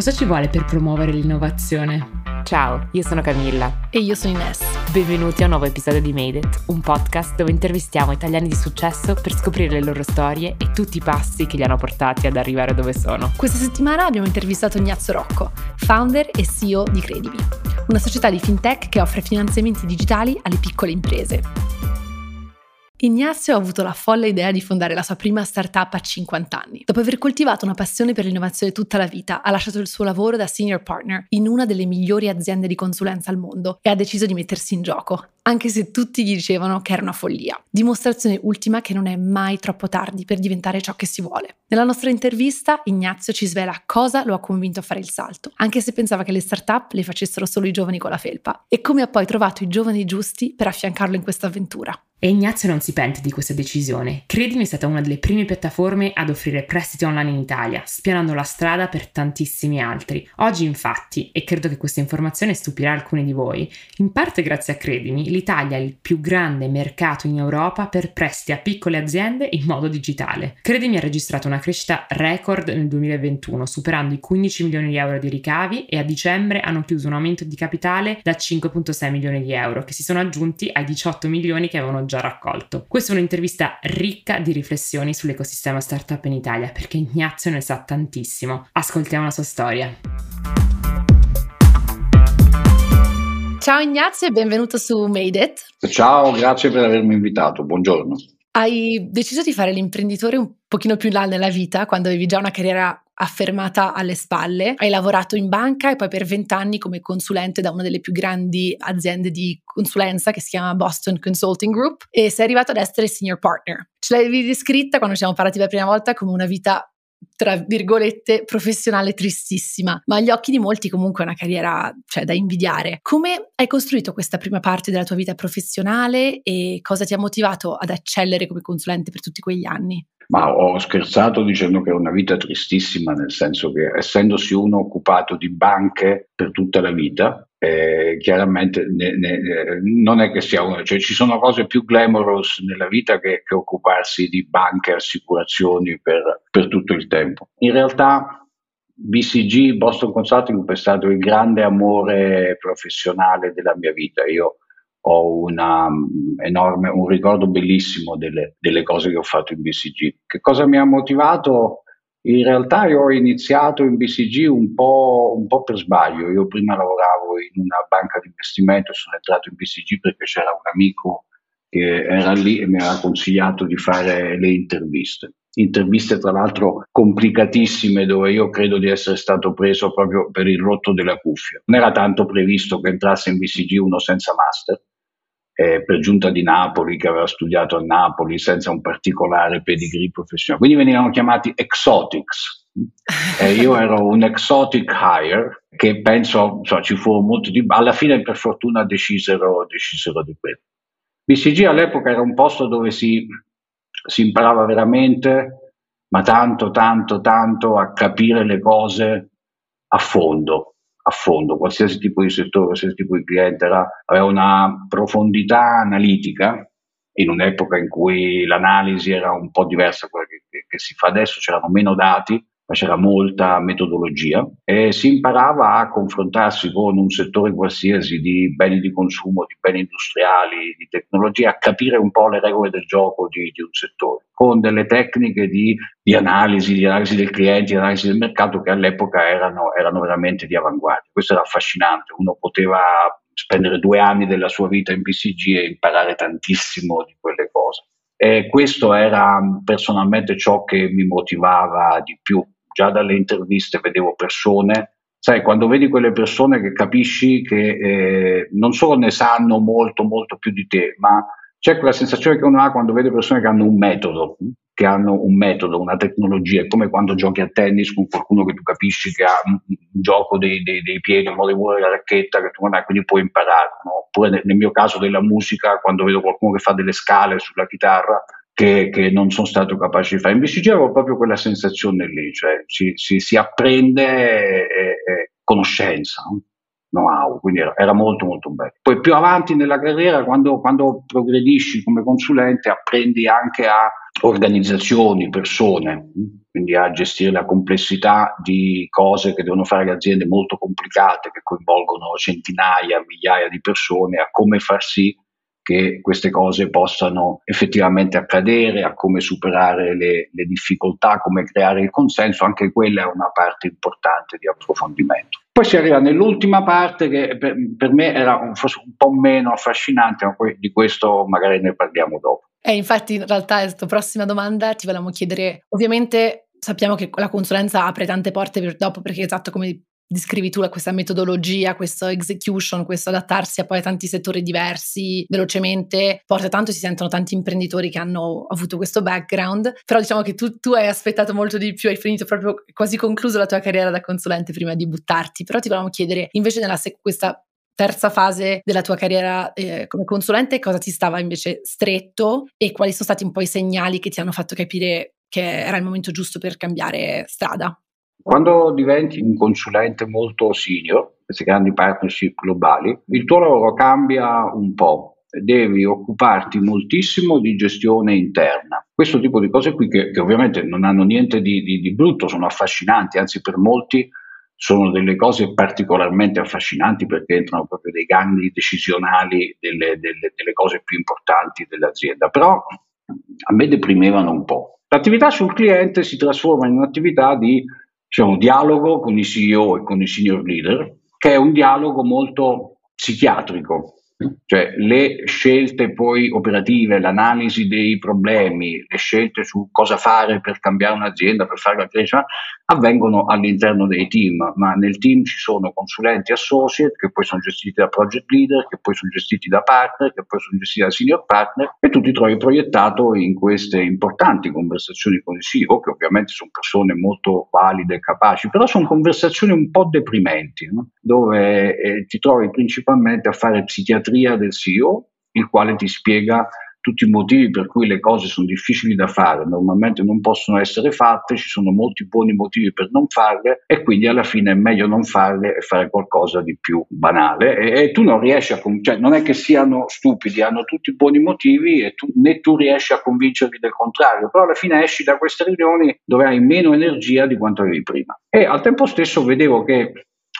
Cosa ci vuole per promuovere l'innovazione? Ciao, io sono Camilla. E io sono Ines. Benvenuti a un nuovo episodio di Made It, un podcast dove intervistiamo italiani di successo per scoprire le loro storie e tutti i passi che li hanno portati ad arrivare dove sono. Questa settimana abbiamo intervistato Ignazio Rocco, founder e CEO di Credimi, una società di fintech che offre finanziamenti digitali alle piccole imprese. Ignazio ha avuto la folle idea di fondare la sua prima startup a 50 anni. Dopo aver coltivato una passione per l'innovazione tutta la vita, ha lasciato il suo lavoro da senior partner in una delle migliori aziende di consulenza al mondo e ha deciso di mettersi in gioco, anche se tutti gli dicevano che era una follia. Dimostrazione ultima che non è mai troppo tardi per diventare ciò che si vuole. Nella nostra intervista Ignazio ci svela cosa lo ha convinto a fare il salto, anche se pensava che le startup le facessero solo i giovani con la felpa, e come ha poi trovato i giovani giusti per affiancarlo in questa avventura. E Ignazio non si pente di questa decisione. Credimi è stata una delle prime piattaforme ad offrire prestiti online in Italia, spianando la strada per tantissimi altri. Oggi infatti, e credo che questa informazione stupirà alcuni di voi, in parte grazie a Credimi, l'Italia è il più grande mercato in Europa per prestiti a piccole aziende in modo digitale. Credimi ha registrato una crescita record nel 2021, superando i 15 milioni di euro di ricavi e a dicembre hanno chiuso un aumento di capitale da 5,6 milioni di euro, che si sono aggiunti ai 18 milioni che avevano già raccolto. Questa è un'intervista ricca di riflessioni sull'ecosistema startup in Italia perché Ignazio ne sa tantissimo. Ascoltiamo la sua storia. Ciao Ignazio e benvenuto su Made It. Ciao, grazie per avermi invitato. Buongiorno. Hai deciso di fare l'imprenditore un pochino più in là nella vita, quando avevi già una carriera affermata alle spalle. Hai lavorato in banca e poi per vent'anni come consulente da una delle più grandi aziende di consulenza che si chiama Boston Consulting Group e sei arrivato ad essere senior partner. Ce l'avevi descritta quando ci siamo parlati per la prima volta come una vita tra virgolette professionale tristissima, ma agli occhi di molti comunque è una carriera cioè, da invidiare. Come hai costruito questa prima parte della tua vita professionale e cosa ti ha motivato ad accellere come consulente per tutti quegli anni? Ma ho scherzato dicendo che è una vita tristissima, nel senso che essendosi uno occupato di banche per tutta la vita, eh, chiaramente ne, ne, non è che sia uno, cioè ci sono cose più glamorous nella vita che, che occuparsi di banche e assicurazioni per, per tutto il tempo. In realtà BCG, Boston Consulting, è stato il grande amore professionale della mia vita. Io ho una, um, enorme, un ricordo bellissimo delle, delle, cose che ho fatto in BCG. Che cosa mi ha motivato? In realtà io ho iniziato in BCG un po', un po', per sbaglio. Io prima lavoravo in una banca di investimento, sono entrato in BCG perché c'era un amico che era lì e mi aveva consigliato di fare le interviste. Interviste tra l'altro complicatissime dove io credo di essere stato preso proprio per il rotto della cuffia. Non era tanto previsto che entrasse in BCG uno senza master, eh, per giunta di Napoli, che aveva studiato a Napoli senza un particolare pedigree professionale. Quindi venivano chiamati exotics. Eh, io ero un exotic hire che penso insomma, ci fu molto di... alla fine per fortuna decisero, decisero di quello. BCG all'epoca era un posto dove si, si imparava veramente, ma tanto, tanto, tanto a capire le cose a fondo a fondo, qualsiasi tipo di settore, qualsiasi tipo di cliente, aveva una profondità analitica in un'epoca in cui l'analisi era un po' diversa da quella che, che si fa adesso, c'erano meno dati, ma c'era molta metodologia e si imparava a confrontarsi con un settore qualsiasi di beni di consumo, di beni industriali, di tecnologia, a capire un po' le regole del gioco di, di un settore, con delle tecniche di, di, analisi, di analisi del cliente, di analisi del mercato che all'epoca erano, erano veramente di avanguardia. Questo era affascinante, uno poteva spendere due anni della sua vita in BCG e imparare tantissimo di quelle cose. E questo era personalmente ciò che mi motivava di più già dalle interviste vedevo persone, sai, quando vedi quelle persone che capisci che eh, non solo ne sanno molto, molto più di te, ma c'è quella sensazione che uno ha quando vede persone che hanno un metodo, che hanno un metodo, una tecnologia, è come quando giochi a tennis con qualcuno che tu capisci che ha un, un gioco dei, dei, dei, piedi, un modo di muovere la racchetta, che tu non hai, quindi puoi imparare. No? Oppure nel, nel mio caso della musica, quando vedo qualcuno che fa delle scale sulla chitarra, che, che, non sono stato capace di fare. In BCG proprio quella sensazione lì, cioè si, si, si apprende eh, eh, conoscenza. know-how, quindi era, era, molto molto bello. Poi più avanti nella carriera, quando, quando progredisci come consulente, apprendi anche a organizzazioni, persone, quindi a gestire la complessità di cose che devono fare le aziende molto complicate, che coinvolgono centinaia, migliaia di persone, a come far sì che queste cose possano effettivamente accadere, a come superare le, le, difficoltà, come creare il consenso, anche quella è una parte importante di approfondimento. Poi si arriva nell'ultima parte che per, per me era un, un po' meno affascinante, ma di questo magari ne parliamo dopo. Eh, infatti in realtà questa prossima domanda ti volevamo chiedere, ovviamente sappiamo che la consulenza apre tante porte per dopo perché esatto come descrivi tu questa metodologia, questo execution, questo adattarsi a poi tanti settori diversi velocemente, porta tanto, si sentono tanti imprenditori che hanno avuto questo background, però diciamo che tu, tu hai aspettato molto di più, hai finito proprio quasi concluso la tua carriera da consulente prima di buttarti, però ti volevamo chiedere invece nella sec- questa terza fase della tua carriera eh, come consulente cosa ti stava invece stretto e quali sono stati un po' i segnali che ti hanno fatto capire che era il momento giusto per cambiare strada? Quando diventi un consulente molto senior, queste grandi partnership globali, il tuo lavoro cambia un po'. Devi occuparti moltissimo di gestione interna. Questo tipo di cose qui, che, che ovviamente non hanno niente di, di, di brutto, sono affascinanti, anzi per molti sono delle cose particolarmente affascinanti perché entrano proprio dei gangli decisionali delle, delle, delle, cose più importanti dell'azienda, però a me deprimevano un po'. L'attività sul cliente si trasforma in un'attività di c'è un dialogo con i CEO e con i senior leader, che è un dialogo molto psichiatrico, cioè le scelte poi operative, l'analisi dei problemi, le scelte su cosa fare per cambiare un'azienda, per farla crescere, avvengono all'interno dei team, ma nel team ci sono consulenti associate che poi sono gestiti da project leader, che poi sono gestiti da partner, che poi sono gestiti da senior partner e tu ti trovi proiettato in queste importanti conversazioni con il CEO, che ovviamente sono persone molto valide e capaci, però sono conversazioni un po' deprimenti, no? dove eh, ti trovi principalmente a fare psichiatria psichiatria del CEO, il quale ti spiega tutti i motivi per cui le cose sono difficili da fare, normalmente non possono essere fatte, ci sono molti buoni motivi per non farle e quindi alla fine è meglio non farle e fare qualcosa di più banale e, e tu non riesci a cioè non è che siano stupidi, hanno tutti buoni motivi e tu, né tu riesci a convincerli del contrario, però alla fine esci da queste riunioni dove hai meno energia di quanto avevi prima. E al tempo stesso vedevo che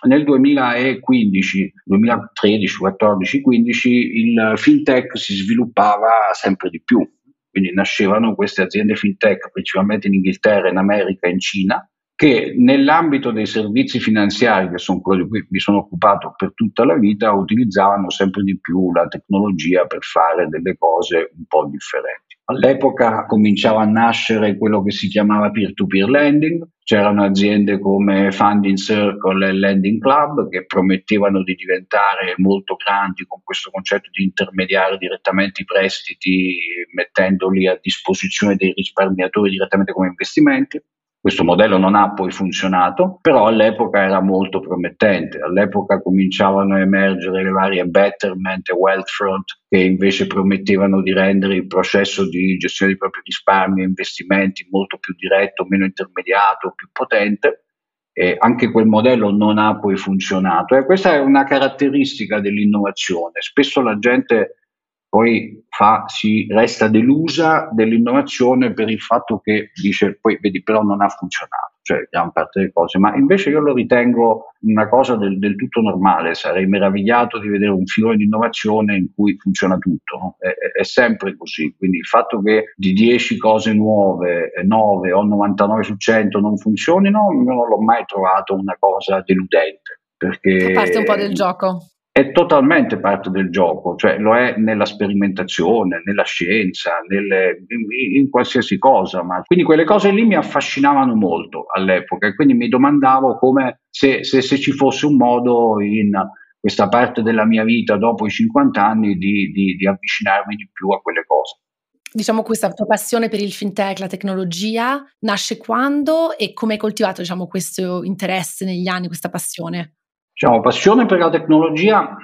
nel 2015, 2013, 14, 15 il fintech si sviluppava sempre di più, quindi nascevano queste aziende fintech principalmente in Inghilterra, in America in Cina che nell'ambito dei servizi finanziari, che sono quelli di cui mi sono occupato per tutta la vita, utilizzavano sempre di più la tecnologia per fare delle cose un po' differenti. All'epoca cominciava a nascere quello che si chiamava peer-to-peer lending, c'erano aziende come Funding Circle e Lending Club che promettevano di diventare molto grandi con questo concetto di intermediare direttamente i prestiti mettendoli a disposizione dei risparmiatori direttamente come investimenti. Questo modello non ha poi funzionato, però all'epoca era molto promettente. All'epoca cominciavano a emergere le varie Betterment e Wealthfront che invece promettevano di rendere il processo di gestione dei propri risparmi e investimenti molto più diretto, meno intermediato, più potente. E anche quel modello non ha poi funzionato. E questa è una caratteristica dell'innovazione. Spesso la gente poi fa, si resta delusa dell'innovazione per il fatto che dice poi vedi però non ha funzionato, cioè gran parte delle cose, ma invece io lo ritengo una cosa del, del tutto normale, sarei meravigliato di vedere un filone di innovazione in cui funziona tutto, no? è, è, sempre così, quindi il fatto che di 10 cose nuove 9 o 99 su 100 non funzionino, io non l'ho mai trovato una cosa deludente. Perché... Fa parte un po' del gioco è totalmente parte del gioco, cioè lo è nella sperimentazione, nella scienza, nelle, in, in, qualsiasi cosa. Ma, quindi quelle cose lì mi affascinavano molto all'epoca e quindi mi domandavo come se, se, se ci fosse un modo in questa parte della mia vita dopo i 50 anni di, di, di avvicinarmi di più a quelle cose diciamo, questa tua passione per il fintech, la tecnologia, nasce quando e come hai coltivato, diciamo, questo interesse negli anni, questa passione? Diciamo, passione per la tecnologia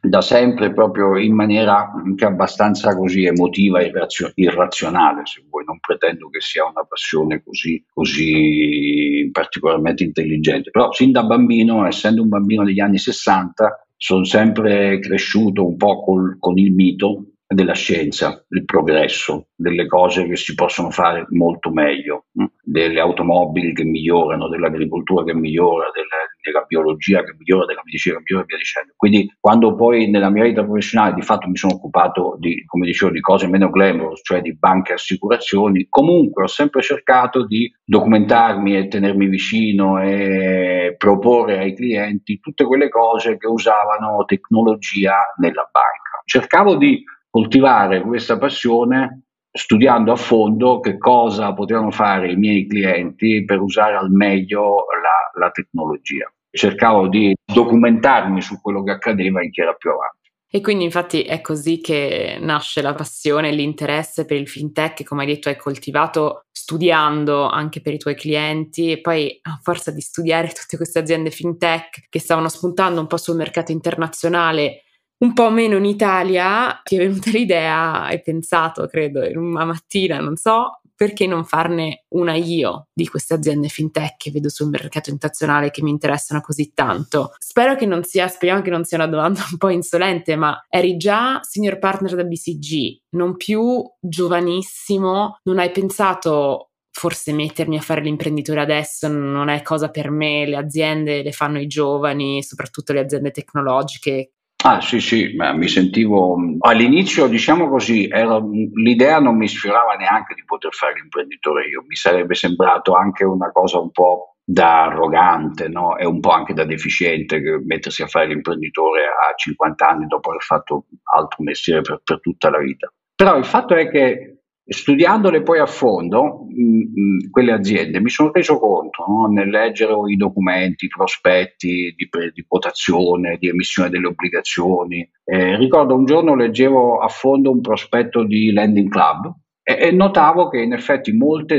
da sempre proprio in maniera anche abbastanza così emotiva e irrazio- irrazionale, se vuoi, non pretendo che sia una passione così, così particolarmente intelligente, però sin da bambino, essendo un bambino degli anni 60, sono sempre cresciuto un po' col, con il mito della scienza, il progresso, delle cose che si possono fare molto meglio, hm? delle automobili che migliorano, dell'agricoltura che migliora, della, della, biologia che migliora, della medicina che migliora e via dicendo. Quindi quando poi nella mia vita professionale di fatto mi sono occupato di, come dicevo, di cose meno glamorous, cioè di banche e assicurazioni, comunque ho sempre cercato di documentarmi e tenermi vicino e proporre ai clienti tutte quelle cose che usavano tecnologia nella banca. Cercavo di coltivare questa passione studiando a fondo che cosa potevano fare i miei clienti per usare al meglio la, la tecnologia. Cercavo di documentarmi su quello che accadeva in chi era più avanti. E quindi infatti è così che nasce la passione e l'interesse per il fintech che come hai detto hai coltivato studiando anche per i tuoi clienti e poi a forza di studiare tutte queste aziende fintech che stavano spuntando un po' sul mercato internazionale un po' meno in Italia, ti è venuta l'idea, hai pensato, credo, in una mattina, non so, perché non farne una io di queste aziende fintech che vedo sul mercato internazionale che mi interessano così tanto? Spero che non sia, speriamo che non sia una domanda un po' insolente, ma eri già senior partner da BCG, non più giovanissimo, non hai pensato forse mettermi a fare l'imprenditore adesso non è cosa per me, le aziende le fanno i giovani, soprattutto le aziende tecnologiche Ah sì sì, mi sentivo all'inizio diciamo così, era, l'idea non mi sfiorava neanche di poter fare l'imprenditore io, mi sarebbe sembrato anche una cosa un po' da arrogante no? e un po' anche da deficiente mettersi a fare l'imprenditore a 50 anni dopo aver fatto altro mestiere per, per tutta la vita. Però il fatto è che Studiandole poi a fondo, mh, mh, quelle aziende, mi sono reso conto no, nel leggere i documenti, i prospetti di, di, quotazione, di emissione delle obbligazioni. Eh, ricordo un giorno leggevo a fondo un prospetto di Lending Club e, e notavo che in effetti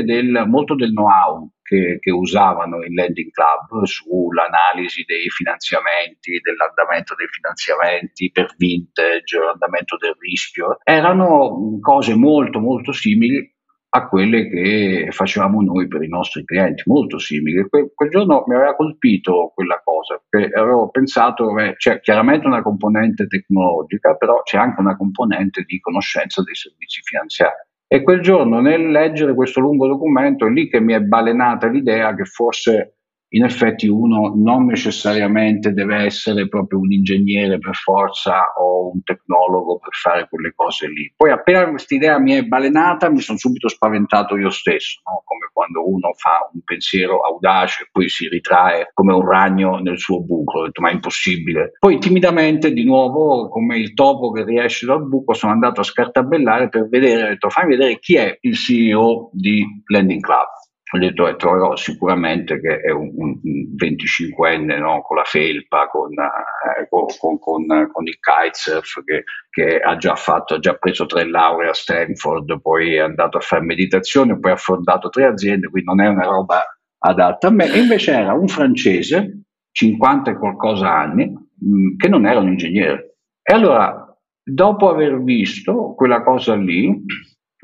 del, molto del know-how che, che, usavano il lending club sull'analisi dei finanziamenti, dell'andamento dei finanziamenti per vintage, l'andamento del rischio, erano cose molto molto simili a quelle che facevamo noi per i nostri clienti, molto simili. Que- quel giorno mi aveva colpito quella cosa, perché avevo pensato, beh, c'è chiaramente una componente tecnologica, però c'è anche una componente di conoscenza dei servizi finanziari. E quel giorno, nel leggere questo lungo documento, è lì che mi è balenata l'idea che forse in effetti uno non necessariamente deve essere proprio un ingegnere per forza o un tecnologo per fare quelle cose lì. Poi appena questa idea mi è balenata mi sono subito spaventato io stesso, no? come quando uno fa un pensiero audace e poi si ritrae come un ragno nel suo buco, ho detto ma è impossibile. Poi timidamente di nuovo come il topo che riesce dal buco sono andato a scartabellare per vedere, ho detto fammi vedere chi è il CEO di Landing Club ho detto eh, troverò sicuramente che è un, un 25enne no? con la felpa, con, eh, con, con, con, il kitesurf che, che, ha già fatto, ha già preso tre lauree a Stanford, poi è andato a fare meditazione, poi ha fondato tre aziende, quindi non è una roba adatta a me. Invece era un francese, 50 e qualcosa anni, mh, mm, che non era un ingegnere. E allora, dopo aver visto quella cosa lì,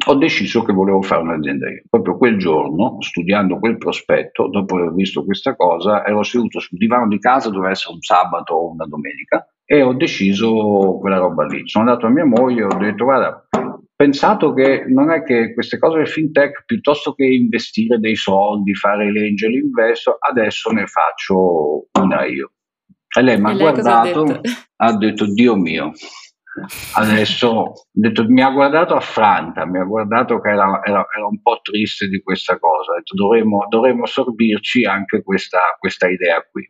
ho deciso che volevo fare un'azienda io. Proprio quel giorno, studiando quel prospetto, dopo aver visto questa cosa, ero seduto sul divano di casa, doveva essere un sabato o una domenica, e ho deciso quella roba lì. Sono andato a mia moglie e ho detto, guarda, pensato che non è che queste cose del fintech, piuttosto che investire dei soldi, fare l'angel investor, adesso ne faccio una io. E lei mi ha guardato, ha detto, Dio mio, Adesso detto, mi ha guardato affranta, mi ha guardato che era, era, era un po' triste di questa cosa, ha detto dovremmo, dovremmo assorbirci anche questa, questa idea qui.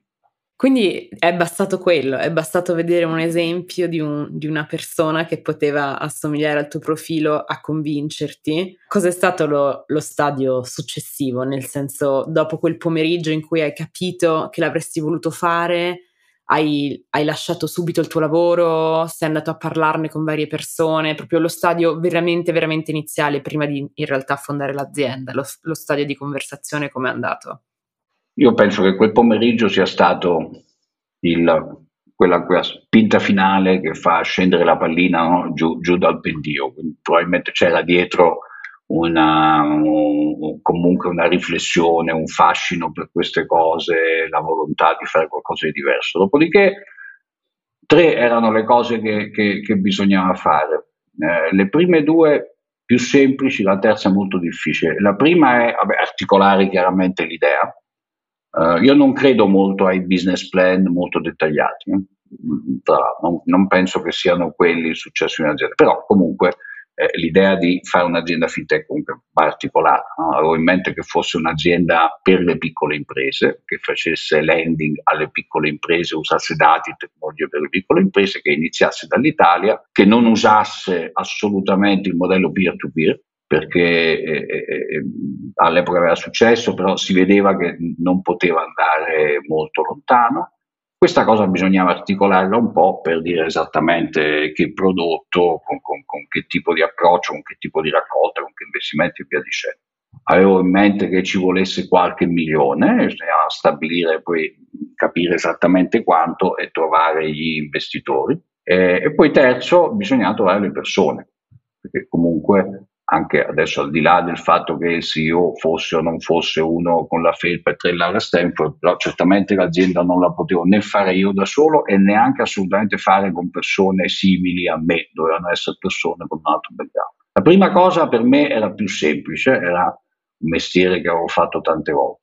Quindi è bastato quello, è bastato vedere un esempio di, un, di, una persona che poteva assomigliare al tuo profilo a convincerti. Cos'è stato lo, lo, stadio successivo? Nel senso, dopo quel pomeriggio in cui hai capito che l'avresti voluto fare, hai, hai, lasciato subito il tuo lavoro, sei andato a parlarne con varie persone, proprio lo stadio veramente, veramente iniziale prima di in realtà fondare l'azienda, lo, lo stadio di conversazione come è andato? Io penso che quel pomeriggio sia stato il quella, quella, spinta finale che fa scendere la pallina no? giù, giù, dal pendio. Quindi probabilmente c'era dietro una, un, comunque una riflessione, un fascino per queste cose, la volontà di fare qualcosa di diverso. Dopodiché tre erano le cose che, che, che bisognava fare. Eh, le prime due più semplici, la terza molto difficile. La prima è vabbè, articolare chiaramente l'idea, Uh, io non credo molto ai business plan molto dettagliati, eh? non, non, penso che siano quelli il successo di un'azienda, però comunque eh, l'idea di fare un'azienda fintech comunque particolare, no? avevo in mente che fosse un'azienda per le piccole imprese, che facesse lending alle piccole imprese, usasse dati tecnologie per le piccole imprese, che iniziasse dall'Italia, che non usasse assolutamente il modello peer-to-peer, perché eh, eh, eh, all'epoca aveva successo, però si vedeva che non poteva andare molto lontano. Questa cosa bisognava articolarla un po' per dire esattamente che prodotto, con, con, con che tipo di approccio, con che tipo di raccolta, con che investimenti e via dicendo. Avevo in mente che ci volesse qualche milione, bisognava stabilire poi capire esattamente quanto e trovare gli investitori. Eh, e poi terzo, bisognava trovare le persone, perché comunque anche adesso al di là del fatto che il CEO fosse o non fosse uno con la felpa e tre laurea Stanford, però certamente l'azienda non la potevo né fare io da solo e neanche assolutamente fare con persone simili a me, dovevano essere persone con un altro background. La prima cosa per me era più semplice, era un mestiere che avevo fatto tante volte.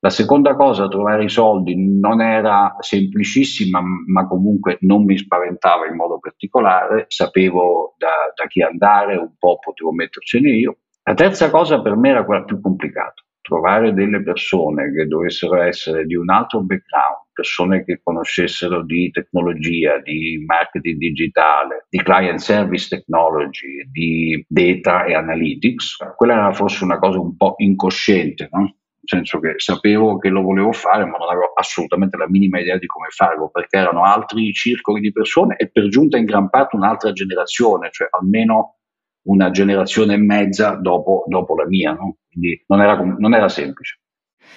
La seconda cosa, trovare i soldi, non era semplicissima, ma comunque non mi spaventava in modo particolare, sapevo da, da chi andare, un po' potevo mettercene io. La terza cosa per me era quella più complicata, trovare delle persone che dovessero essere di un altro background, persone che conoscessero di tecnologia, di marketing digitale, di client service technology, di data e analytics. Quella era forse una cosa un po' incosciente, no? Senso che sapevo che lo volevo fare, ma non avevo assolutamente la minima idea di come farlo, perché erano altri circoli di persone e per giunta in gran parte un'altra generazione, cioè almeno una generazione e mezza dopo, dopo la mia, no? quindi non era, non era semplice.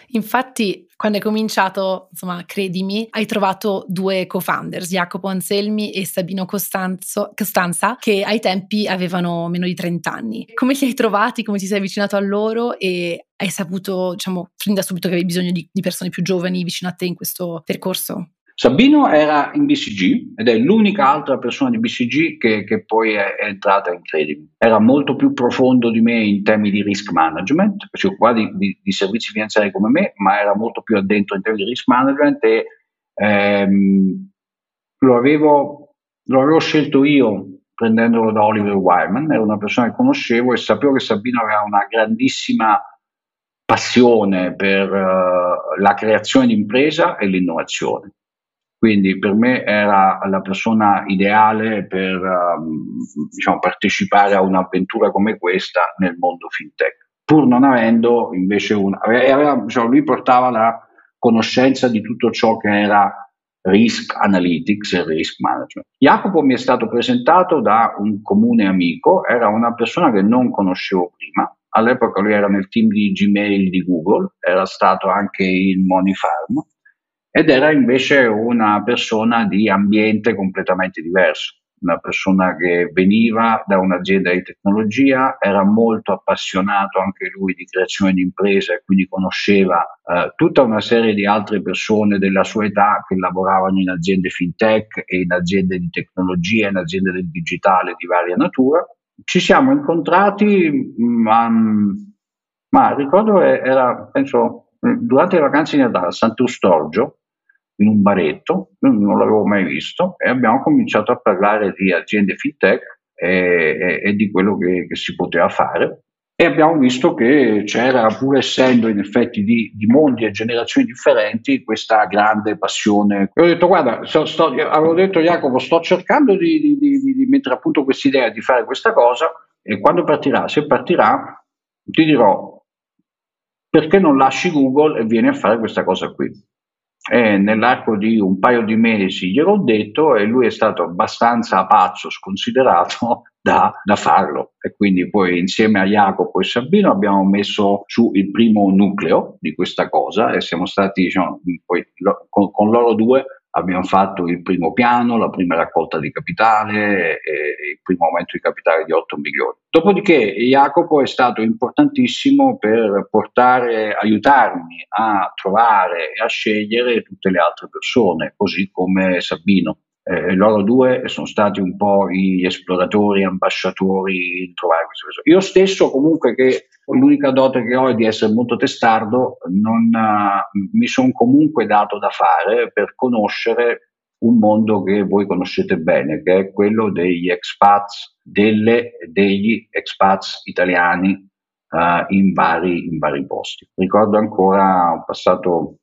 Infatti, quando hai cominciato, insomma, credimi, hai trovato due co-founders, Jacopo Anselmi e Sabino Costanzo, Costanza, che ai tempi avevano meno di 30 anni. Come li hai trovati? Come ti sei avvicinato a loro? E hai saputo, diciamo, fin da subito che avevi bisogno di, di persone più giovani vicino a te in questo percorso? Sabino era in BCG ed è l'unica altra persona di BCG che, che poi è, è, entrata in Credit. Era molto più profondo di me in termini di risk management, si occupava di, di, di, servizi finanziari come me, ma era molto più addentro in termini di risk management e ehm, lo, avevo, lo avevo scelto io prendendolo da Oliver Wyman, era una persona che conoscevo e sapevo che Sabino aveva una grandissima passione per uh, la creazione di impresa e l'innovazione quindi per me era la persona ideale per um, diciamo, partecipare a un'avventura come questa nel mondo fintech, pur non avendo invece una... Aveva, diciamo, lui portava la conoscenza di tutto ciò che era risk analytics e risk management. Jacopo mi è stato presentato da un comune amico, era una persona che non conoscevo prima, all'epoca lui era nel team di Gmail di Google, era stato anche in Money Farm ed era invece una persona di ambiente completamente diverso, una persona che veniva da un'azienda di tecnologia, era molto appassionato anche lui di creazione di imprese e quindi conosceva eh, tutta una serie di altre persone della sua età che lavoravano in aziende fintech e in aziende di tecnologia, in aziende del digitale di varia natura. Ci siamo incontrati, ma, ma ricordo era, penso, durante le vacanze di Natale a Sant'Eustorgio, in un baretto, non l'avevo mai visto, e abbiamo cominciato a parlare di aziende fintech e, e, e di quello che, che, si poteva fare. E abbiamo visto che c'era, pur essendo in effetti di, di mondi e generazioni differenti, questa grande passione. E ho detto, guarda, sto, sto, avevo detto Jacopo, sto cercando di, di, di mettere a punto questa idea di fare questa cosa, e quando partirà, se partirà, ti dirò perché non lasci Google e vieni a fare questa cosa qui e nell'arco di un paio di mesi gliel'ho detto e lui è stato abbastanza pazzo, sconsiderato da, da, farlo. E quindi poi insieme a Jacopo e Sabino abbiamo messo su il primo nucleo di questa cosa e siamo stati diciamo, poi, con, con, loro due abbiamo fatto il primo piano, la prima raccolta di capitale e il primo aumento di capitale di 8 milioni. Dopodiché Jacopo è stato importantissimo per portare, aiutarmi a trovare e a scegliere tutte le altre persone, così come Sabino. Eh, loro due sono stati un po' gli esploratori, ambasciatori in trovare queste persone. Io stesso, comunque, che l'unica dote che ho è di essere molto testardo, non, uh, mi sono comunque dato da fare per conoscere un mondo che voi conoscete bene, che è quello degli expats, delle, degli expats italiani uh, in, vari, in vari posti. Ricordo ancora, ho passato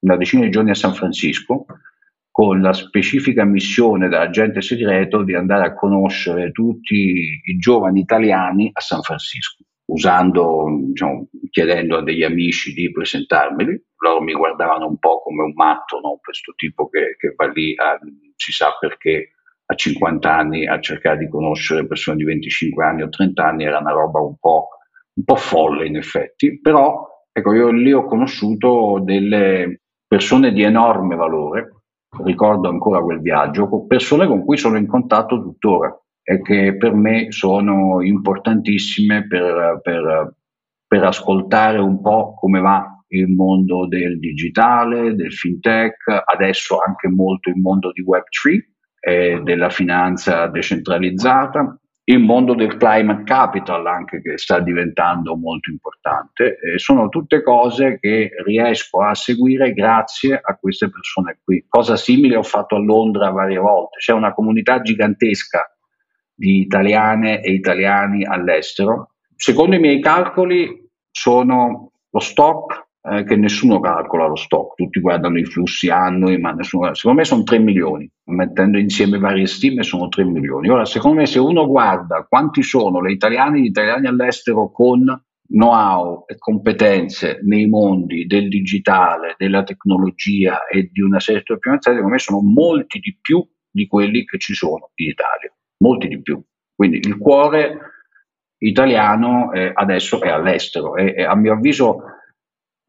una decina di giorni a San Francisco, con la specifica missione dell'agente segreto di andare a conoscere tutti i giovani italiani a San Francisco, usando, diciamo, chiedendo a degli amici di presentarmeli. Loro mi guardavano un po' come un matto, no? questo tipo che, che va lì, a, si sa perché a 50 anni a cercare di conoscere persone di 25 anni o 30 anni era una roba un po', un po folle in effetti, però ecco, io lì ho conosciuto delle persone di enorme valore, ricordo ancora quel viaggio, con persone con cui sono in contatto tuttora e che per me sono importantissime per, per, per ascoltare un po' come va il mondo del digitale, del fintech, adesso anche molto il mondo di Web3 e della finanza decentralizzata il mondo del climate capital anche che sta diventando molto importante. Eh, sono tutte cose che riesco a seguire grazie a queste persone qui. Cosa simile ho fatto a Londra varie volte. C'è una comunità gigantesca di italiane e italiani all'estero. Secondo i miei calcoli sono lo stock eh, che nessuno calcola lo stock, tutti guardano i flussi annui, ma nessuno, secondo me sono 3 milioni, mettendo insieme varie stime sono 3 milioni. Ora, secondo me se uno guarda quanti sono le italiane e gli italiani all'estero con know-how e competenze nei mondi del digitale, della tecnologia e di una serie di finanziarie, secondo me sono molti di più di quelli che ci sono in Italia, molti di più. Quindi il cuore italiano eh, adesso è all'estero e, e a mio avviso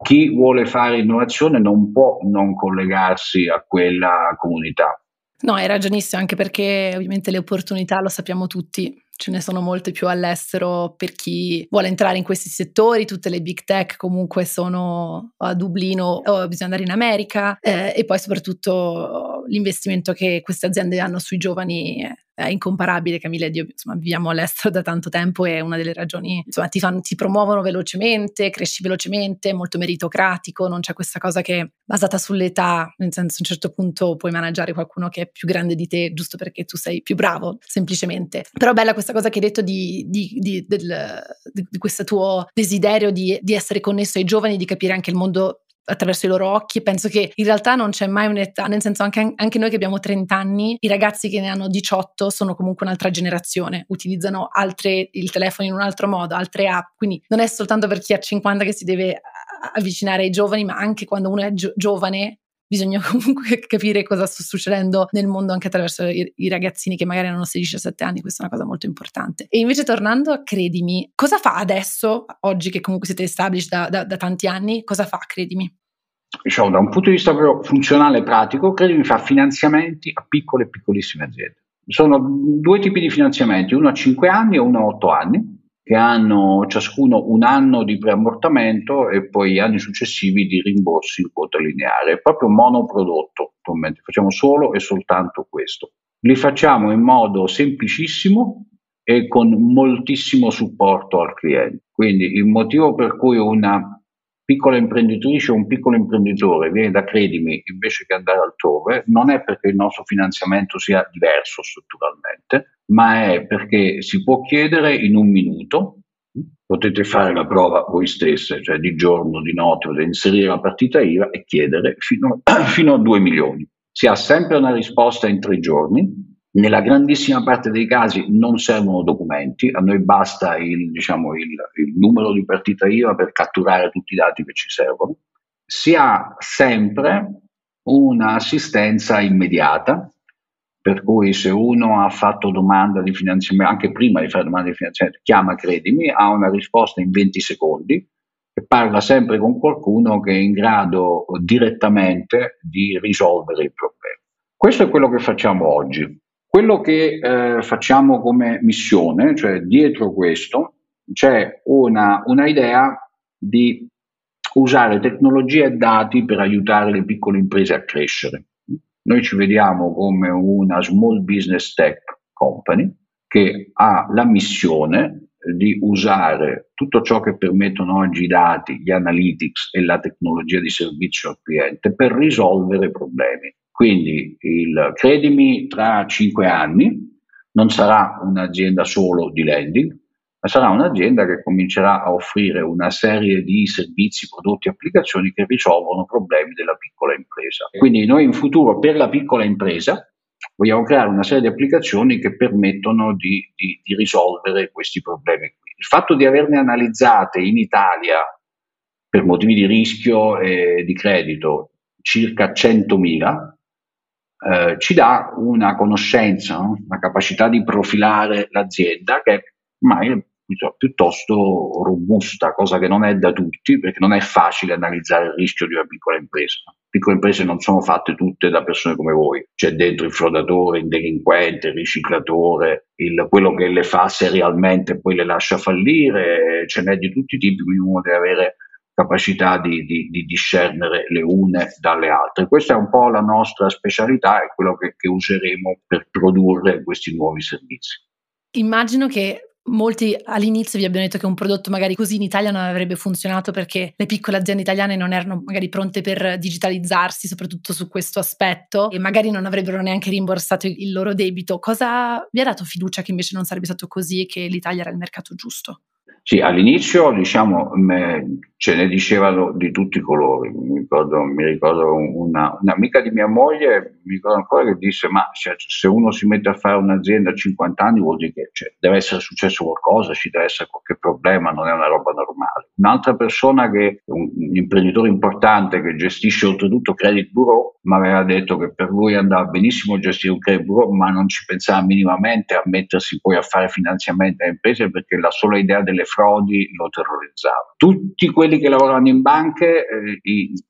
chi vuole fare innovazione non può non collegarsi a quella comunità. No, hai ragionissimo, anche perché ovviamente le opportunità lo sappiamo tutti, ce ne sono molte più all'estero per chi vuole entrare in questi settori, tutte le big tech comunque sono a Dublino o bisogna andare in America eh, e poi soprattutto l'investimento che queste aziende hanno sui giovani è incomparabile Camilla io insomma viviamo all'estero da tanto tempo e una delle ragioni insomma ti, fanno, ti, promuovono velocemente cresci velocemente è molto meritocratico non c'è questa cosa che è basata sull'età nel senso a un certo punto puoi managgiare qualcuno che è più grande di te giusto perché tu sei più bravo semplicemente. Però bella questa cosa che hai detto di, di, di, del, di questo tuo desiderio di essere connesso ai giovani di capire anche il mondo attraverso i loro occhi. Penso che in realtà non c'è mai un'età, nel senso anche, anche, noi che abbiamo 30 anni, i ragazzi che ne hanno 18 sono comunque un'altra generazione, utilizzano altre, il telefono in un altro modo, altre app, quindi non è soltanto per chi ha 50 che si deve avvicinare ai giovani, ma anche quando uno è gio- giovane bisogna comunque capire cosa sta succedendo nel mondo anche attraverso i, i ragazzini che magari hanno 16-17 anni, questa è una cosa molto importante. E invece tornando a Credimi, cosa fa adesso, oggi che comunque siete established da, da, da tanti anni, cosa fa Credimi? Diciamo, da un punto di vista proprio funzionale e pratico, Credimi fa finanziamenti a piccole e piccolissime aziende. Sono due tipi di finanziamenti, uno a 5 anni e uno a 8 anni che hanno ciascuno un anno di preammortamento e poi anni successivi di rimborsi in quota lineare. Proprio monoprodotto, attualmente facciamo solo e soltanto questo. Li facciamo in modo semplicissimo e con moltissimo supporto al cliente. Quindi il motivo per cui una piccola imprenditrice o un piccolo imprenditore viene da Credimi invece che andare altrove, non è perché il nostro finanziamento sia diverso strutturalmente, ma è perché si può chiedere in un minuto, potete fare la prova voi stesse, cioè di giorno, di notte, potete inserire la partita IVA e chiedere fino, fino a 2 milioni. Si ha sempre una risposta in tre giorni, nella grandissima parte dei casi non servono documenti, a noi basta il, diciamo, il, il numero di partita IVA per catturare tutti i dati che ci servono. Si ha sempre un'assistenza immediata, per cui se uno ha fatto domanda di finanziamento, anche prima di fare domanda di finanziamento, chiama Credimi, ha una risposta in 20 secondi e parla sempre con qualcuno che è in grado direttamente di risolvere il problema. Questo è quello che facciamo oggi. Quello che eh, facciamo come missione, cioè dietro questo, c'è una, una idea di usare tecnologia e dati per aiutare le piccole imprese a crescere. Noi ci vediamo come una small business tech company che ha la missione di usare tutto ciò che permettono oggi i dati, gli analytics e la tecnologia di servizio al cliente per risolvere problemi. Quindi il credimi tra cinque anni non sarà un'azienda solo di lending, ma sarà un'azienda che comincerà a offrire una serie di servizi, prodotti e applicazioni che risolvono problemi della piccola impresa. Quindi noi in futuro per la piccola impresa vogliamo creare una serie di applicazioni che permettono di, di, di risolvere questi problemi. Il fatto di averne analizzate in Italia per motivi di rischio e di credito circa 100.000 eh, ci dà una conoscenza, no? una capacità di profilare l'azienda che è ormai piuttosto robusta, cosa che non è da tutti, perché non è facile analizzare il rischio di una piccola impresa. Le piccole imprese non sono fatte tutte da persone come voi, c'è dentro il frodatore, il delinquente, il riciclatore, il, quello che le fa serialmente e poi le lascia fallire, ce n'è di tutti i tipi, quindi uno deve avere capacità di, di, di, discernere le une dalle altre. Questa è un po' la nostra specialità e quello che, che useremo per produrre questi nuovi servizi. Immagino che Molti all'inizio vi abbiano detto che un prodotto magari così in Italia non avrebbe funzionato perché le piccole aziende italiane non erano magari pronte per digitalizzarsi, soprattutto su questo aspetto, e magari non avrebbero neanche rimborsato il loro debito. Cosa vi ha dato fiducia che invece non sarebbe stato così e che l'Italia era il mercato giusto? Sì, all'inizio diciamo, me, ce ne dicevano di tutti i colori. Mi ricordo, mi ricordo una, un'amica di mia moglie, mi ricordo ancora che disse: Ma cioè, se uno si mette a fare un'azienda a 50 anni, vuol dire che cioè, deve essere successo qualcosa, ci deve essere qualche problema, non è una roba normale. Un'altra persona che un, un imprenditore importante che gestisce oltretutto credit bureau mi aveva detto che per lui andava benissimo gestire un credit bureau, ma non ci pensava minimamente a mettersi poi a fare finanziamenti a imprese perché la sola idea delle frodi lo terrorizzava. Tutti quelli che lavoravano in banche eh,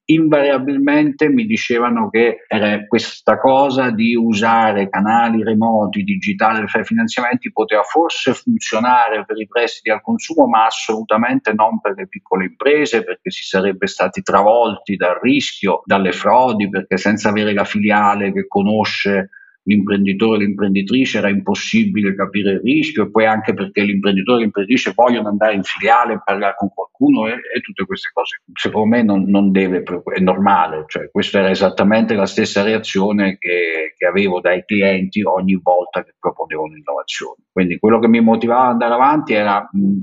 invariabilmente mi dicevano che era questa cosa di usare canali remoti, digitali per fare finanziamenti poteva forse funzionare per i prestiti al consumo, ma assolutamente non per le piccole imprese perché si sarebbe stati travolti dal rischio, dalle frodi, perché senza avere la filiale che conosce l'imprenditore e l'imprenditrice era impossibile capire il rischio e poi anche perché l'imprenditore e l'imprenditrice vogliono andare in filiale e parlare con qualcuno e, e tutte queste cose. Secondo me non, non, deve, è normale, cioè questa era esattamente la stessa reazione che, che avevo dai clienti ogni volta che proponevo un'innovazione. Quindi quello che mi motivava ad andare avanti era mh,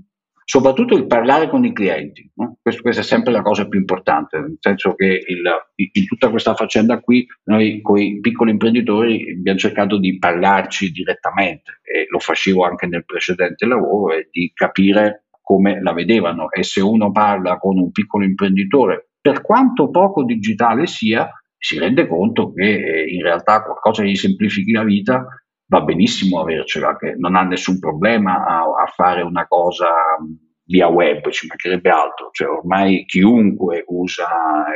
soprattutto il parlare con i clienti. No? Questo, questa è sempre la cosa più importante, nel senso che il, in tutta questa faccenda qui noi con i piccoli imprenditori abbiamo cercato di parlarci direttamente e lo facevo anche nel precedente lavoro e di capire come la vedevano e se uno parla con un piccolo imprenditore, per quanto poco digitale sia, si rende conto che eh, in realtà qualcosa gli semplifichi la vita va benissimo avercela, che non ha nessun problema a, a fare una cosa via web, ci mancherebbe altro, cioè ormai chiunque usa,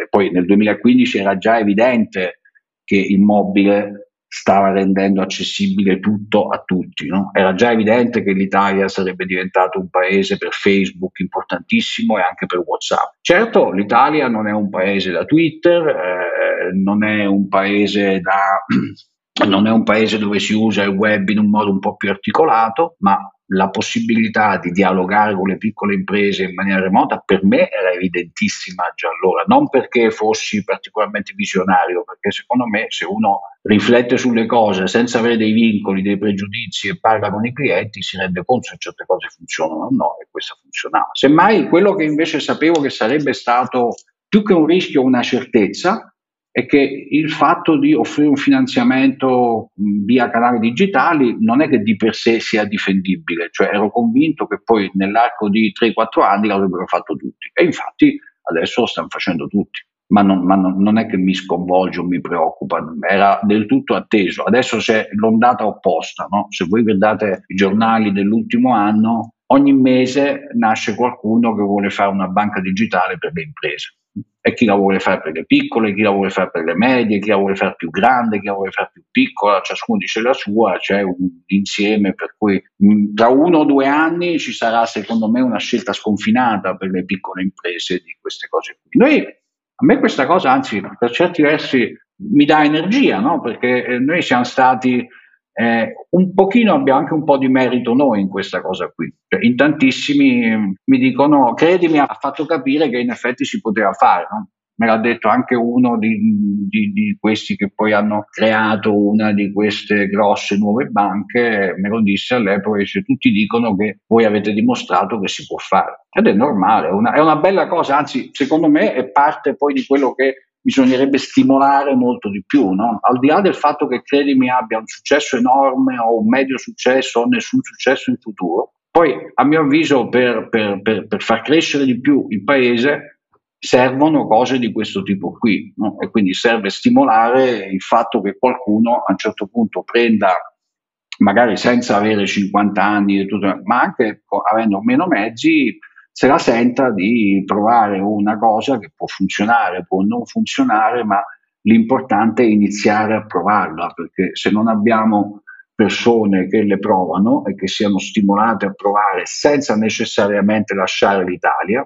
e poi nel 2015 era già evidente che il mobile stava rendendo accessibile tutto a tutti, no? era già evidente che l'Italia sarebbe diventato un paese per Facebook importantissimo e anche per WhatsApp. Certo, l'Italia non è un paese da Twitter, eh, non è un paese da non è un paese dove si usa il web in un modo un po' più articolato, ma la possibilità di dialogare con le piccole imprese in maniera remota per me era evidentissima già allora, non perché fossi particolarmente visionario, perché secondo me se uno riflette sulle cose senza avere dei vincoli, dei pregiudizi e parla con i clienti si rende conto se certe cose funzionano o no e questa funzionava. Semmai quello che invece sapevo che sarebbe stato più che un rischio una certezza è che il fatto di offrire un finanziamento via canali digitali non è che di per sé sia difendibile, cioè ero convinto che poi nell'arco di 3-4 anni l'avrebbero fatto tutti e infatti adesso lo stanno facendo tutti. Ma, non, ma non, non, è che mi sconvolge o mi preoccupa, era del tutto atteso. Adesso c'è l'ondata opposta, no? se voi guardate i giornali dell'ultimo anno, ogni mese nasce qualcuno che vuole fare una banca digitale per le imprese e chi la vuole fare per le piccole, chi la vuole fare per le medie, chi la vuole fare più grande, chi la vuole fare più piccola, ciascuno dice la sua, c'è un insieme per cui tra uno o due anni ci sarà secondo me una scelta sconfinata per le piccole imprese di queste cose qui. Noi, a me questa cosa anzi per certi versi mi dà energia, no? perché eh, noi siamo stati eh, un pochino abbiamo anche un po' di merito noi in questa cosa qui. Cioè, in tantissimi mi dicono, credimi, ha fatto capire che in effetti si poteva fare. No? Me l'ha detto anche uno di, di, di, questi che poi hanno creato una di queste grosse nuove banche, me lo disse all'epoca, dice, tutti dicono che voi avete dimostrato che si può fare. Ed è normale, una, è una bella cosa, anzi secondo me è parte poi di quello che bisognerebbe stimolare molto di più, no? al di là del fatto che Credimi abbia un successo enorme o un medio successo o nessun successo in futuro, poi a mio avviso per, per, per, per far crescere di più il paese servono cose di questo tipo qui no? e quindi serve stimolare il fatto che qualcuno a un certo punto prenda magari senza avere 50 anni, ma anche avendo meno mezzi, se la senta di provare una cosa che può funzionare, può non funzionare, ma l'importante è iniziare a provarla, perché se non abbiamo persone che le provano e che siano stimolate a provare senza necessariamente lasciare l'Italia,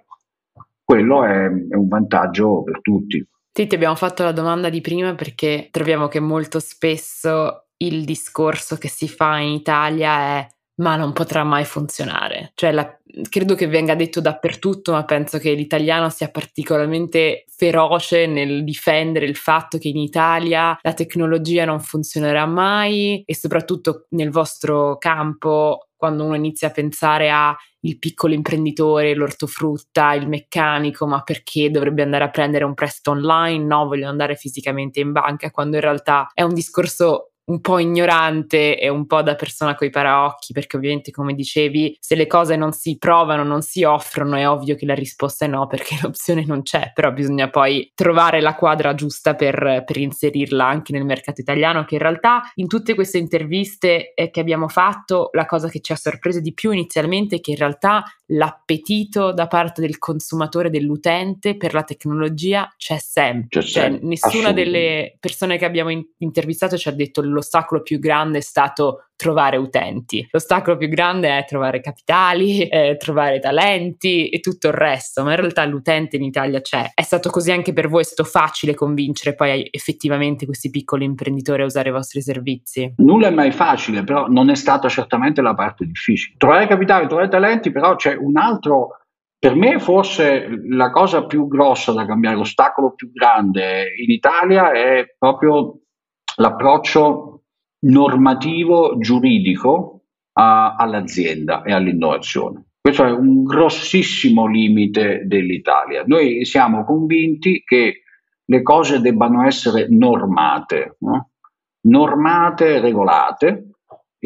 quello è, è un vantaggio per tutti. Sì, ti abbiamo fatto la domanda di prima perché troviamo che molto spesso il discorso che si fa in Italia è ma non potrà mai funzionare. Cioè, la, credo che venga detto dappertutto, ma penso che l'italiano sia particolarmente feroce nel difendere il fatto che in Italia la tecnologia non funzionerà mai e soprattutto nel vostro campo, quando uno inizia a pensare a il piccolo imprenditore, l'ortofrutta, il meccanico, ma perché dovrebbe andare a prendere un prestito online? No, voglio andare fisicamente in banca, quando in realtà è un discorso un po' ignorante e un po' da persona coi paraocchi, perché ovviamente, come dicevi, se le cose non si provano, non si offrono, è ovvio che la risposta è no, perché l'opzione non c'è, però bisogna poi trovare la quadra giusta per, per inserirla anche nel mercato italiano, che in realtà in tutte queste interviste eh, che abbiamo fatto, la cosa che ci ha sorpreso di più inizialmente è che in realtà l'appetito da parte del consumatore, dell'utente per la tecnologia c'è sempre. C'è cioè, nessuna delle persone che abbiamo in- intervistato ci ha detto l'ostacolo più grande è stato trovare utenti. L'ostacolo più grande è trovare capitali, eh, trovare talenti e tutto il resto, ma in realtà l'utente in Italia c'è. È stato così anche per voi, è stato facile convincere poi effettivamente questi piccoli imprenditori a usare i vostri servizi? Nulla è mai facile, però non è stata certamente la parte difficile. Trovare capitali, trovare talenti, però c'è un altro per me forse la cosa più grossa da cambiare, l'ostacolo più grande in Italia è proprio l'approccio normativo giuridico a, all'azienda e all'innovazione. Questo è un grossissimo limite dell'Italia. Noi siamo convinti che le cose debbano essere normate, no? normate regolate,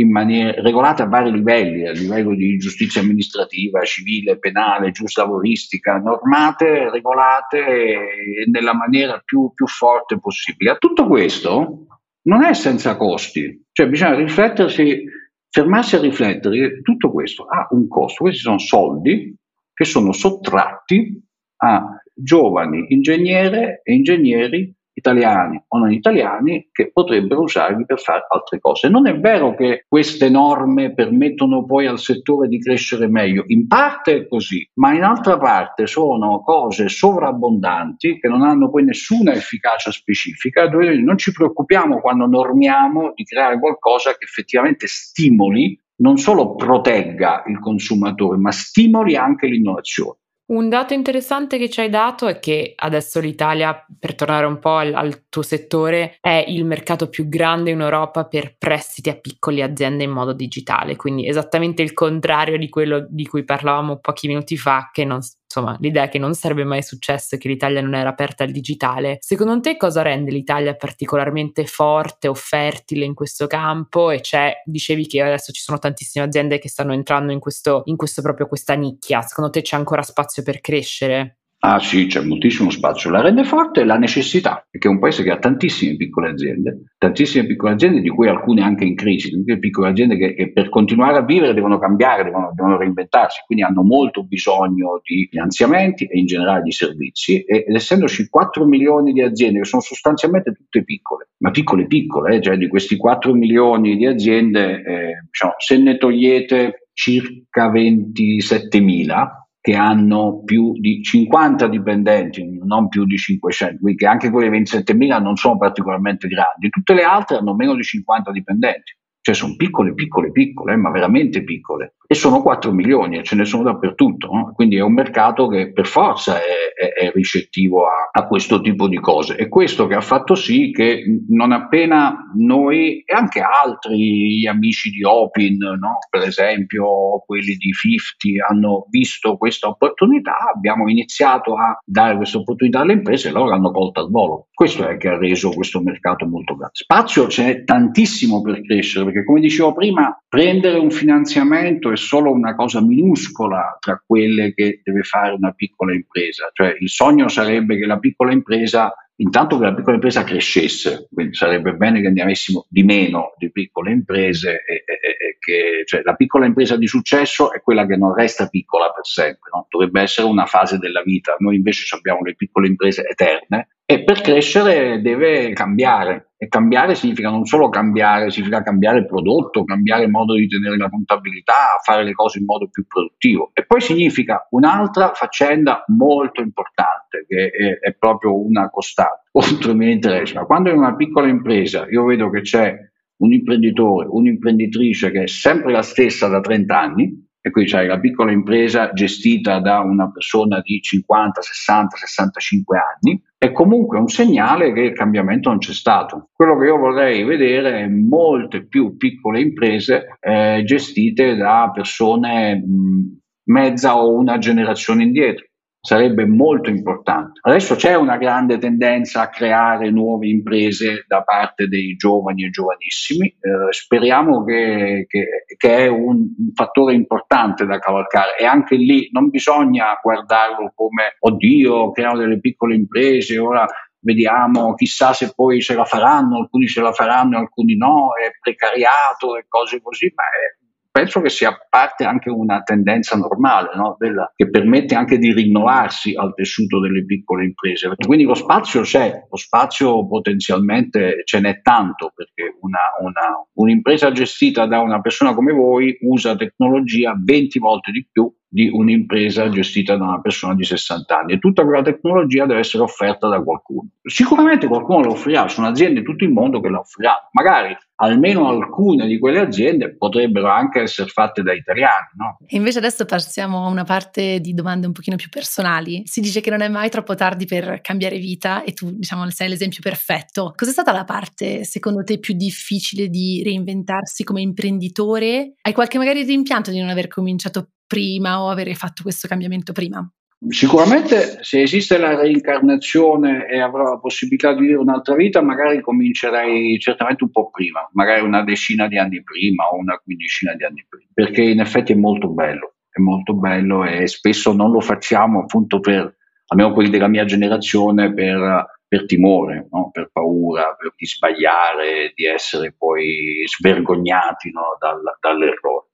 maniera, regolate a vari livelli, a livello di giustizia amministrativa, civile, penale, giusta lavoristica, normate, regolate nella maniera più, più forte possibile. A tutto questo non è senza costi, cioè bisogna riflettersi, fermarsi a riflettere tutto questo ha un costo, questi sono soldi che sono sottratti a giovani ingegneri e ingegneri italiani o non italiani che potrebbero usarli per fare altre cose. Non è vero che queste norme permettono poi al settore di crescere meglio, in parte è così, ma in altra parte sono cose sovrabbondanti che non hanno poi nessuna efficacia specifica, dove non ci preoccupiamo quando normiamo di creare qualcosa che effettivamente stimoli non solo protegga il consumatore, ma stimoli anche l'innovazione. Un dato interessante che ci hai dato è che adesso l'Italia, per tornare un po' al, al, tuo settore, è il mercato più grande in Europa per prestiti a piccole aziende in modo digitale, quindi esattamente il contrario di quello di cui parlavamo pochi minuti fa, che non, insomma, l'idea che non sarebbe mai successo e che l'Italia non era aperta al digitale. Secondo te cosa rende l'Italia particolarmente forte o fertile in questo campo? E c'è, dicevi che adesso ci sono tantissime aziende che stanno entrando in questo, in questo proprio questa nicchia. Secondo te c'è ancora spazio per crescere? Ah sì, c'è moltissimo spazio. La rende forte la necessità, perché è un paese che ha tantissime piccole aziende, tantissime piccole aziende di cui alcune anche in crisi, tutte piccole aziende che, che, per continuare a vivere devono cambiare, devono, devono, reinventarsi, quindi hanno molto bisogno di finanziamenti e in generale di servizi ed essendoci 4 milioni di aziende che sono sostanzialmente tutte piccole, ma piccole piccole, eh, cioè di questi 4 milioni di aziende, eh, diciamo, se ne togliete circa 27 mila, che hanno più di 50 dipendenti, non più di 500, quindi anche quelle 27.000 non sono particolarmente grandi, tutte le altre hanno meno di 50 dipendenti, cioè sono piccole, piccole, piccole, ma veramente piccole e sono 4 milioni e ce ne sono dappertutto, no? quindi è un mercato che per forza è, è, è ricettivo a, a, questo tipo di cose e questo che ha fatto sì che non appena noi e anche altri amici di Opin, no? per esempio quelli di 50, hanno visto questa opportunità, abbiamo iniziato a dare questa opportunità alle imprese e loro l'hanno colta al volo. Questo è che ha reso questo mercato molto grande. Spazio ce n'è tantissimo per crescere, perché come dicevo prima, prendere un finanziamento è solo una cosa minuscola tra quelle che deve fare una piccola impresa. Cioè il sogno sarebbe che la piccola impresa, intanto che la piccola impresa crescesse, quindi sarebbe bene che ne avessimo di meno di piccole imprese e, e, e che cioè, la piccola impresa di successo è quella che non resta piccola per sempre, no? dovrebbe essere una fase della vita. Noi invece abbiamo le piccole imprese eterne e per crescere deve cambiare. E cambiare significa non solo cambiare, significa cambiare il prodotto, cambiare il modo di tenere la contabilità, fare le cose in modo più produttivo. E poi significa un'altra faccenda molto importante, che è, è proprio una costante, oltre ai miei interessi. Ma quando in una piccola impresa io vedo che c'è un imprenditore, un'imprenditrice che è sempre la stessa da 30 anni, e qui c'è la piccola impresa gestita da una persona di 50, 60, 65 anni, è comunque un segnale che il cambiamento non c'è stato. Quello che io vorrei vedere è molte più piccole imprese eh, gestite da persone mh, mezza o una generazione indietro sarebbe molto importante. Adesso c'è una grande tendenza a creare nuove imprese da parte dei giovani e giovanissimi, eh, speriamo che, che, che, è un, un, fattore importante da cavalcare e anche lì non bisogna guardarlo come oddio, creano delle piccole imprese, ora vediamo, chissà se poi ce la faranno, alcuni ce la faranno, alcuni no, è precariato e cose così, ma è penso che sia parte anche una tendenza normale no? Della, che permette anche di rinnovarsi al tessuto delle piccole imprese. Quindi lo spazio c'è, lo spazio potenzialmente ce n'è tanto perché una, una, un'impresa gestita da una persona come voi usa tecnologia 20 volte di più di un'impresa gestita da una persona di 60 anni e tutta quella tecnologia deve essere offerta da qualcuno. Sicuramente qualcuno la offrirà, sono aziende in tutto il mondo che la offriranno, magari almeno alcune di quelle aziende potrebbero anche essere fatte da italiani. No? E invece adesso passiamo a una parte di domande un pochino più personali. Si dice che non è mai troppo tardi per cambiare vita e tu diciamo sei l'esempio perfetto. Cos'è stata la parte secondo te più difficile di reinventarsi come imprenditore? Hai qualche magari rimpianto di non aver cominciato prima o avere fatto questo cambiamento prima? Sicuramente se esiste la reincarnazione e avrò la possibilità di vivere un'altra vita, magari comincerei certamente un po' prima, magari una decina di anni prima o una quindicina di anni prima, perché in effetti è molto bello, è molto bello e spesso non lo facciamo appunto per, almeno quelli della mia generazione, per, per timore, no? per paura per di sbagliare, di essere poi svergognati no? Dal, dall'errore.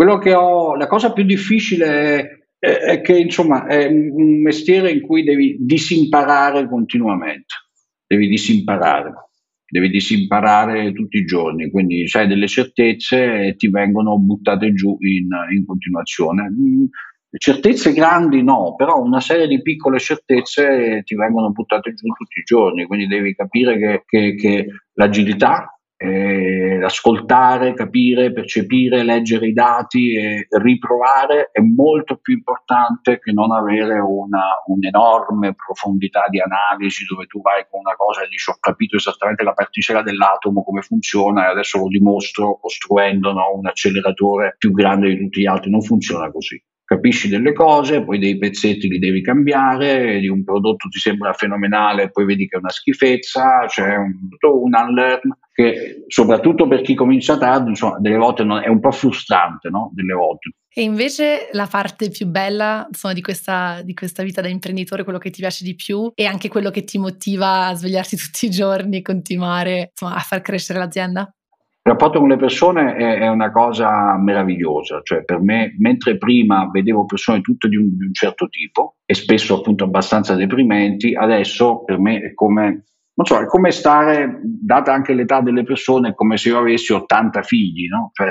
Quello che ho, la cosa più difficile è, è, che insomma è un mestiere in cui devi disimparare continuamente, devi disimparare, devi disimparare tutti i giorni, quindi sai delle certezze e ti vengono buttate giù in, in continuazione. Mm, certezze grandi no, però una serie di piccole certezze ti vengono buttate giù tutti i giorni, quindi devi capire che, che, che l'agilità eh, ascoltare, capire, percepire, leggere i dati e riprovare è molto più importante che non avere una, un'enorme profondità di analisi dove tu vai con una cosa e dici ho capito esattamente la particella dell'atomo come funziona e adesso lo dimostro costruendo no, un acceleratore più grande di tutti gli altri. Non funziona così capisci delle cose, poi dei pezzetti li devi cambiare, di un prodotto ti sembra fenomenale, poi vedi che è una schifezza, c'è un, un unlearn che soprattutto per chi comincia tardi, insomma, delle volte non, è un po' frustrante, no? Delle volte. E invece la parte più bella insomma, di, questa, di, questa, vita da imprenditore, quello che ti piace di più e anche quello che ti motiva a svegliarti tutti i giorni e continuare insomma, a far crescere l'azienda? Il rapporto con le persone è, è, una cosa meravigliosa, cioè per me, mentre prima vedevo persone tutte di un, di un certo tipo e spesso appunto abbastanza deprimenti, adesso per me è come non so, è come stare, data anche l'età delle persone, come se io avessi 80 figli, no? Cioè,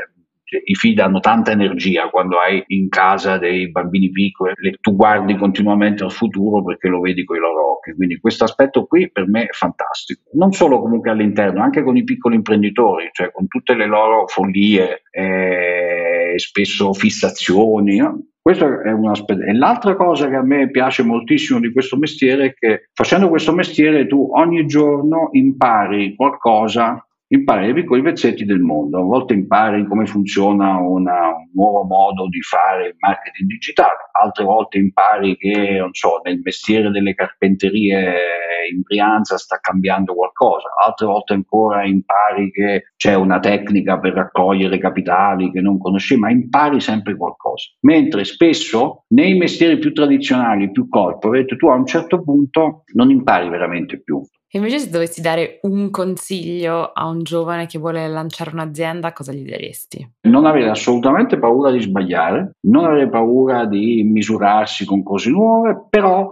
i figli danno tanta energia quando hai in casa dei bambini piccoli, tu guardi continuamente al futuro perché lo vedi con i loro occhi, quindi questo aspetto qui per me è fantastico, non solo comunque all'interno, anche con i piccoli imprenditori, cioè con tutte le loro follie, eh, spesso fissazioni, no? Questo è un aspetto. E l'altra cosa che a me piace moltissimo di questo mestiere è che facendo questo mestiere tu ogni giorno impari qualcosa impari i piccoli pezzetti del mondo. A volte impari come funziona una, un nuovo modo di fare il marketing digitale, altre volte impari che, non so, nel mestiere delle carpenterie in Brianza sta cambiando qualcosa, altre volte ancora impari che c'è una tecnica per raccogliere capitali che non conosci, ma impari sempre qualcosa. Mentre spesso nei mestieri più tradizionali, più corporate, tu a un certo punto non impari veramente più invece se dovessi dare un consiglio a un giovane che vuole lanciare un'azienda, cosa gli daresti? Non avere assolutamente paura di sbagliare, non avere paura di misurarsi con cose nuove, però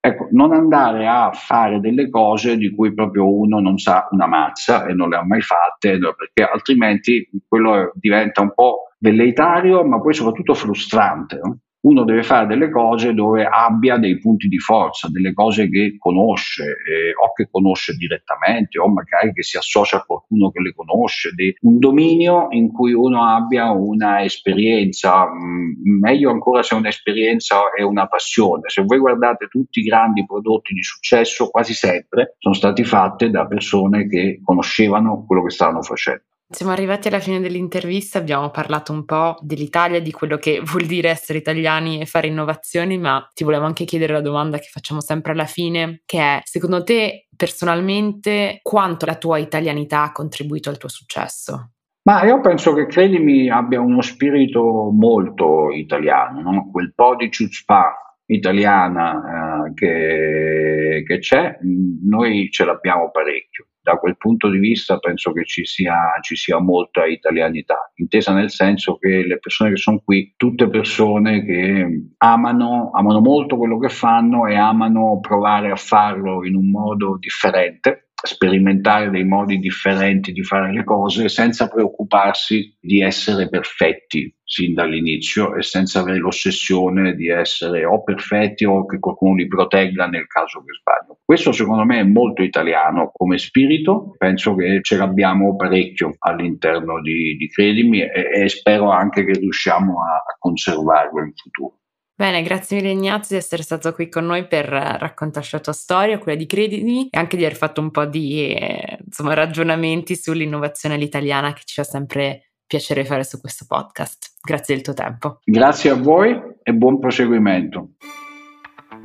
ecco, non andare a fare delle cose di cui proprio uno non sa una mazza e non le ha mai fatte, perché altrimenti quello diventa un po' velleitario, ma poi soprattutto frustrante. No? Uno deve fare delle cose dove abbia dei punti di forza, delle cose che conosce eh, o che conosce direttamente o magari che si associa a qualcuno che le conosce, di, un dominio in cui uno abbia una esperienza, mh, mm, meglio ancora se un'esperienza è una passione. Se voi guardate tutti i grandi prodotti di successo, quasi sempre sono stati fatti da persone che conoscevano quello che stavano facendo. Siamo arrivati alla fine dell'intervista, abbiamo parlato un po' dell'Italia, di quello che vuol dire essere italiani e fare innovazioni, ma ti volevo anche chiedere la domanda che facciamo sempre alla fine, che è, secondo te personalmente, quanto la tua italianità ha contribuito al tuo successo? Ma io penso che Credimi abbia uno spirito molto italiano, no? quel po' di chutzpah italiana eh, che, che c'è, noi ce l'abbiamo parecchio da quel punto di vista penso che ci sia, ci sia, molta italianità, intesa nel senso che le persone che sono qui, tutte persone che amano, amano molto quello che fanno e amano provare a farlo in un modo differente sperimentare dei modi differenti di fare le cose senza preoccuparsi di essere perfetti sin dall'inizio e senza avere l'ossessione di essere o perfetti o che qualcuno li protegga nel caso che sbaglio. Questo secondo me è molto italiano come spirito, penso che ce l'abbiamo parecchio all'interno di, di Credimi e, e, spero anche che riusciamo a, a conservarlo in futuro. Bene, grazie mille Ignazio di essere stato qui con noi per raccontarci la tua storia, quella di Credimi e anche di aver fatto un po' di eh, insomma, ragionamenti sull'innovazione all'italiana che ci fa sempre piacere fare su questo podcast. Grazie del tuo tempo. Grazie a voi e buon proseguimento.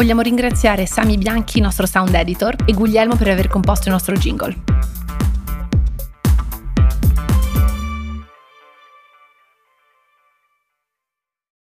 Vogliamo ringraziare Sami Bianchi, nostro sound editor, e Guglielmo per aver composto il nostro jingle.